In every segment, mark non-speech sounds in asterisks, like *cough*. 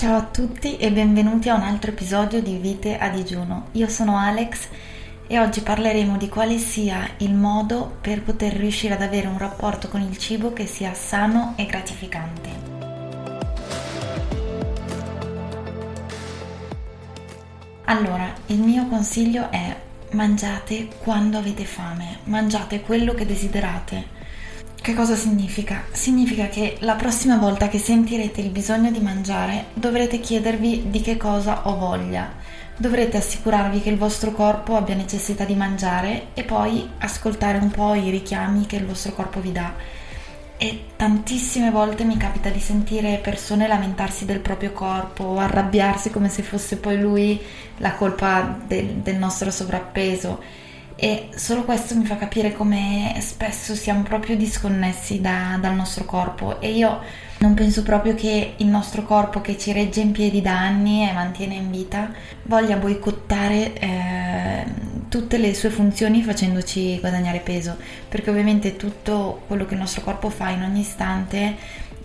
Ciao a tutti e benvenuti a un altro episodio di Vite a digiuno. Io sono Alex e oggi parleremo di quale sia il modo per poter riuscire ad avere un rapporto con il cibo che sia sano e gratificante. Allora, il mio consiglio è mangiate quando avete fame, mangiate quello che desiderate che cosa significa? Significa che la prossima volta che sentirete il bisogno di mangiare dovrete chiedervi di che cosa ho voglia. Dovrete assicurarvi che il vostro corpo abbia necessità di mangiare e poi ascoltare un po' i richiami che il vostro corpo vi dà. E tantissime volte mi capita di sentire persone lamentarsi del proprio corpo o arrabbiarsi come se fosse poi lui la colpa del, del nostro sovrappeso e solo questo mi fa capire come spesso siamo proprio disconnessi da, dal nostro corpo. E io non penso proprio che il nostro corpo che ci regge in piedi da anni e mantiene in vita voglia boicottare eh, tutte le sue funzioni facendoci guadagnare peso. Perché ovviamente tutto quello che il nostro corpo fa in ogni istante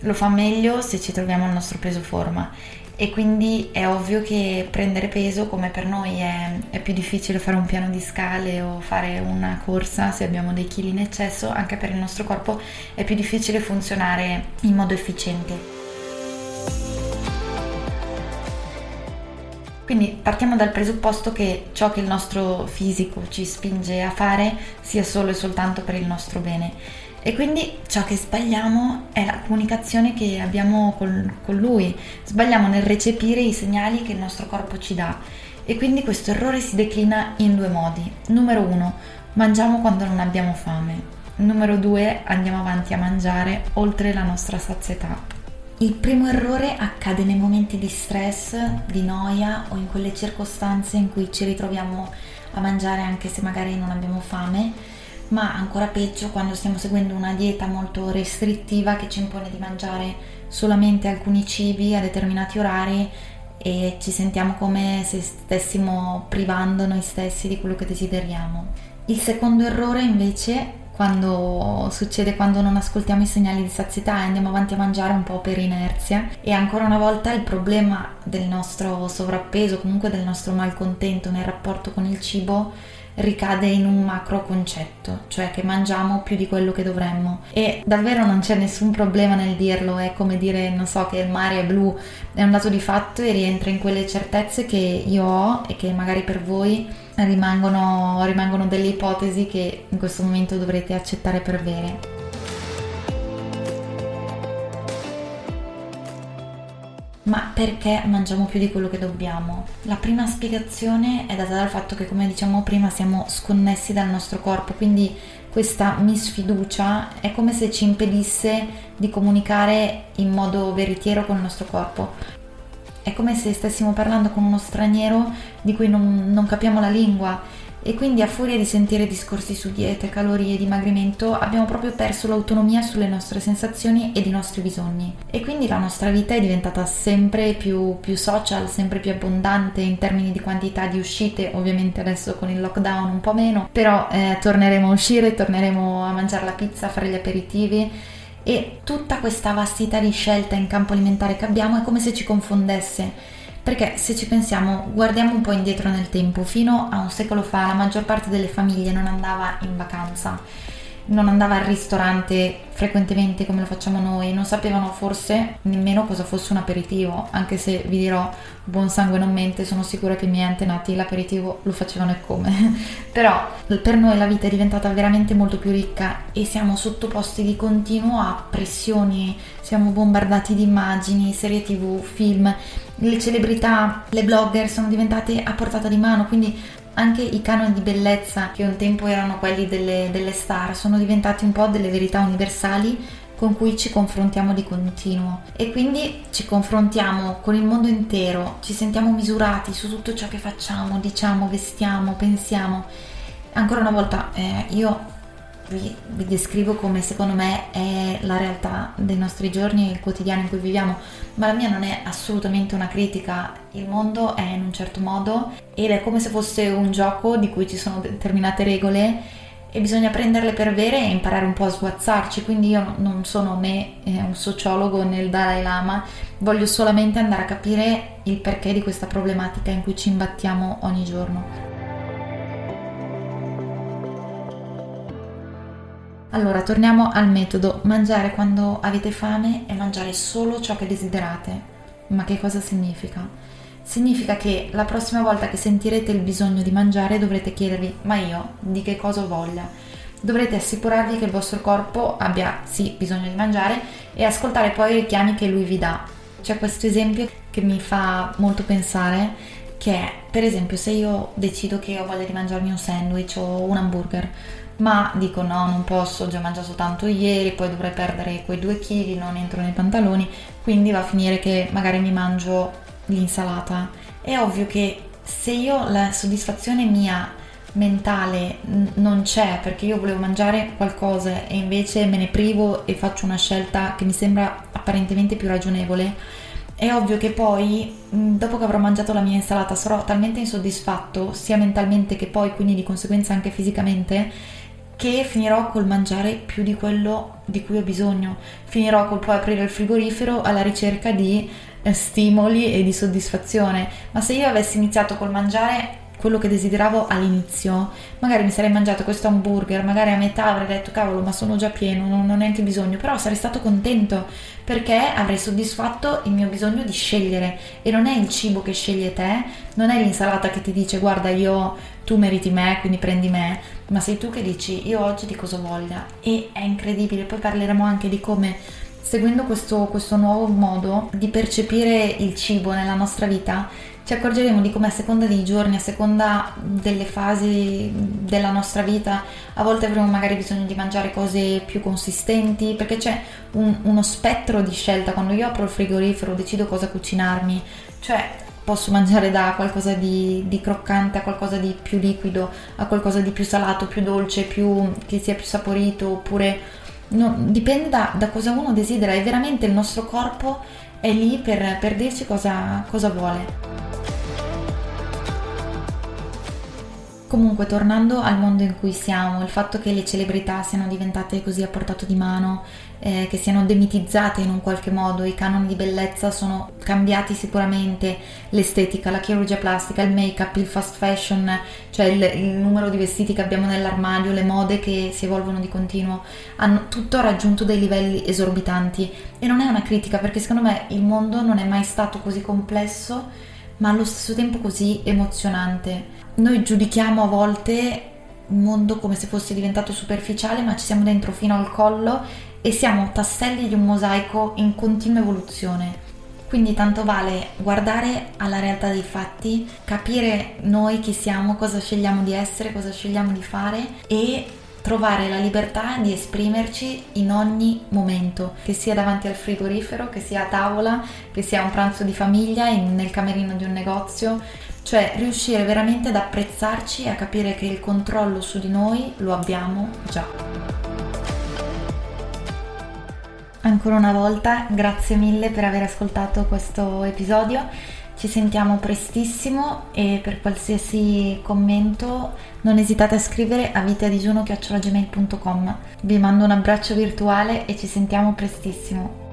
lo fa meglio se ci troviamo al nostro peso forma e quindi è ovvio che prendere peso come per noi è, è, più difficile fare un piano di scale o fare una corsa se abbiamo dei chili in eccesso, anche per il nostro corpo è più difficile funzionare in modo efficiente. Quindi partiamo dal presupposto che ciò che il nostro fisico ci spinge a fare sia solo e soltanto per il nostro bene e quindi ciò che sbagliamo è la comunicazione che abbiamo con, con lui, sbagliamo nel recepire i segnali che il nostro corpo ci dà e quindi questo errore si declina in due modi. Numero uno, mangiamo quando non abbiamo fame. Numero due, andiamo avanti a mangiare oltre la nostra sazietà. Il primo errore accade nei momenti di stress, di noia o in quelle circostanze in cui ci ritroviamo a mangiare anche se magari non abbiamo fame ma ancora peggio quando stiamo seguendo una dieta molto restrittiva che ci impone di mangiare solamente alcuni cibi a determinati orari e ci sentiamo come se stessimo privando noi stessi di quello che desideriamo. Il secondo errore invece quando succede quando non ascoltiamo i segnali di sazietà e andiamo avanti a mangiare un po' per inerzia e ancora una volta il problema del nostro sovrappeso, comunque del nostro malcontento nel rapporto con il cibo ricade in un macro concetto, cioè che mangiamo più di quello che dovremmo. E davvero non c'è nessun problema nel dirlo, è come dire, non so, che il mare è blu, è un dato di fatto e rientra in quelle certezze che io ho e che magari per voi rimangono, rimangono delle ipotesi che in questo momento dovrete accettare per vere. Ma perché mangiamo più di quello che dobbiamo? La prima spiegazione è data dal fatto che, come diciamo prima, siamo sconnessi dal nostro corpo, quindi questa misfiducia è come se ci impedisse di comunicare in modo veritiero con il nostro corpo. È come se stessimo parlando con uno straniero di cui non, non capiamo la lingua e quindi a furia di sentire discorsi su diete, calorie, dimagrimento abbiamo proprio perso l'autonomia sulle nostre sensazioni ed i nostri bisogni. E quindi la nostra vita è diventata sempre più, più social, sempre più abbondante in termini di quantità di uscite, ovviamente adesso con il lockdown un po' meno, però eh, torneremo a uscire, torneremo a mangiare la pizza, fare gli aperitivi. E tutta questa vastità di scelta in campo alimentare che abbiamo è come se ci confondesse perché se ci pensiamo, guardiamo un po' indietro nel tempo, fino a un secolo fa la maggior parte delle famiglie non andava in vacanza non andava al ristorante frequentemente come lo facciamo noi, non sapevano forse nemmeno cosa fosse un aperitivo, anche se vi dirò buon sangue non mente, sono sicura che i miei antenati l'aperitivo lo facevano e come. *laughs* Però per noi la vita è diventata veramente molto più ricca e siamo sottoposti di continuo a pressioni, siamo bombardati di immagini, serie tv, film, le celebrità, le blogger sono diventate a portata di mano, quindi anche i canoni di bellezza, che un tempo erano quelli delle, delle star, sono diventati un po' delle verità universali con cui ci confrontiamo di continuo e quindi ci confrontiamo con il mondo intero, ci sentiamo misurati su tutto ciò che facciamo, diciamo, vestiamo, pensiamo. Ancora una volta eh, io vi, vi, descrivo come secondo me è la realtà dei nostri giorni e il quotidiano in cui viviamo, ma la mia non è assolutamente una critica, il mondo è in un certo modo ed è come se fosse un gioco di cui ci sono determinate regole e bisogna prenderle per vere e imparare un po' a sguazzarci, quindi io non sono né eh, un sociologo né il Dalai Lama, voglio solamente andare a capire il perché di questa problematica in cui ci imbattiamo ogni giorno. Allora, torniamo al metodo, mangiare quando avete fame e mangiare solo ciò che desiderate. Ma che cosa significa? Significa che la prossima volta che sentirete il bisogno di mangiare dovrete chiedervi ma io di che cosa ho voglia? Dovrete assicurarvi che il vostro corpo abbia sì bisogno di mangiare e ascoltare poi i richiami che lui vi dà. C'è questo esempio che mi fa molto pensare che è per esempio se io decido che ho voglia di mangiarmi un sandwich o un hamburger ma dico no, non posso, ho già mangiato tanto ieri, poi dovrei perdere quei due chili, non entro nei pantaloni, quindi va a finire che magari mi mangio l'insalata. È ovvio che se io la soddisfazione mia mentale non c'è perché io volevo mangiare qualcosa e invece me ne privo e faccio una scelta che mi sembra apparentemente più ragionevole, è ovvio che poi dopo che avrò mangiato la mia insalata sarò talmente insoddisfatto sia mentalmente che poi quindi di conseguenza anche fisicamente che finirò col mangiare più di quello di cui ho bisogno. Finirò col poi aprire il frigorifero alla ricerca di eh, stimoli e di soddisfazione. Ma se io avessi iniziato col mangiare quello che desideravo all'inizio, magari mi sarei mangiato questo hamburger, magari a metà avrei detto cavolo, ma sono già pieno, non ho neanche bisogno, però sarei stato contento perché avrei soddisfatto il mio bisogno di scegliere. E non è il cibo che sceglie te, non è l'insalata che ti dice guarda io tu meriti me, quindi prendi me, ma sei tu che dici io oggi di cosa voglia. E è incredibile, poi parleremo anche di come seguendo questo, questo nuovo modo di percepire il cibo nella nostra vita ci accorgeremo di come a seconda dei giorni, a seconda delle fasi della nostra vita, a volte avremo magari bisogno di mangiare cose più consistenti, perché c'è un, uno spettro di scelta. Quando io apro il frigorifero decido cosa cucinarmi, cioè posso mangiare da qualcosa di, di, croccante a qualcosa di più liquido, a qualcosa di più salato, più dolce, più, che sia più saporito, oppure no, dipende da, da, cosa uno desidera e veramente il nostro corpo è lì per, per dirci cosa, cosa vuole. Comunque, tornando al mondo in cui siamo, il fatto che le celebrità siano diventate così a portato di mano, eh, che siano demitizzate in un qualche modo, i canoni di bellezza sono cambiati sicuramente, l'estetica, la chirurgia plastica, il make-up, il fast fashion, cioè il, il numero di vestiti che abbiamo nell'armadio, le mode che si evolvono di continuo, hanno tutto raggiunto dei livelli esorbitanti. E non è una critica, perché secondo me il mondo non è mai stato così complesso, ma allo stesso tempo così emozionante noi giudichiamo a volte il mondo come se fosse diventato superficiale, ma ci siamo dentro fino al collo e siamo tasselli di un mosaico in continua evoluzione. Quindi tanto vale guardare alla realtà dei fatti, capire noi chi siamo, cosa scegliamo di essere, cosa scegliamo di fare e trovare la libertà di esprimerci in ogni momento, che sia davanti al frigorifero, che sia a tavola, che sia un pranzo di famiglia, in, nel camerino di un negozio, cioè riuscire veramente ad apprezzarci e a capire che il controllo su di noi lo abbiamo già. Ancora una volta, grazie mille per aver ascoltato questo episodio. Ci sentiamo prestissimo e per qualsiasi commento non esitate a scrivere a vitadigiuno.gmail.com Vi mando un abbraccio virtuale e ci sentiamo prestissimo.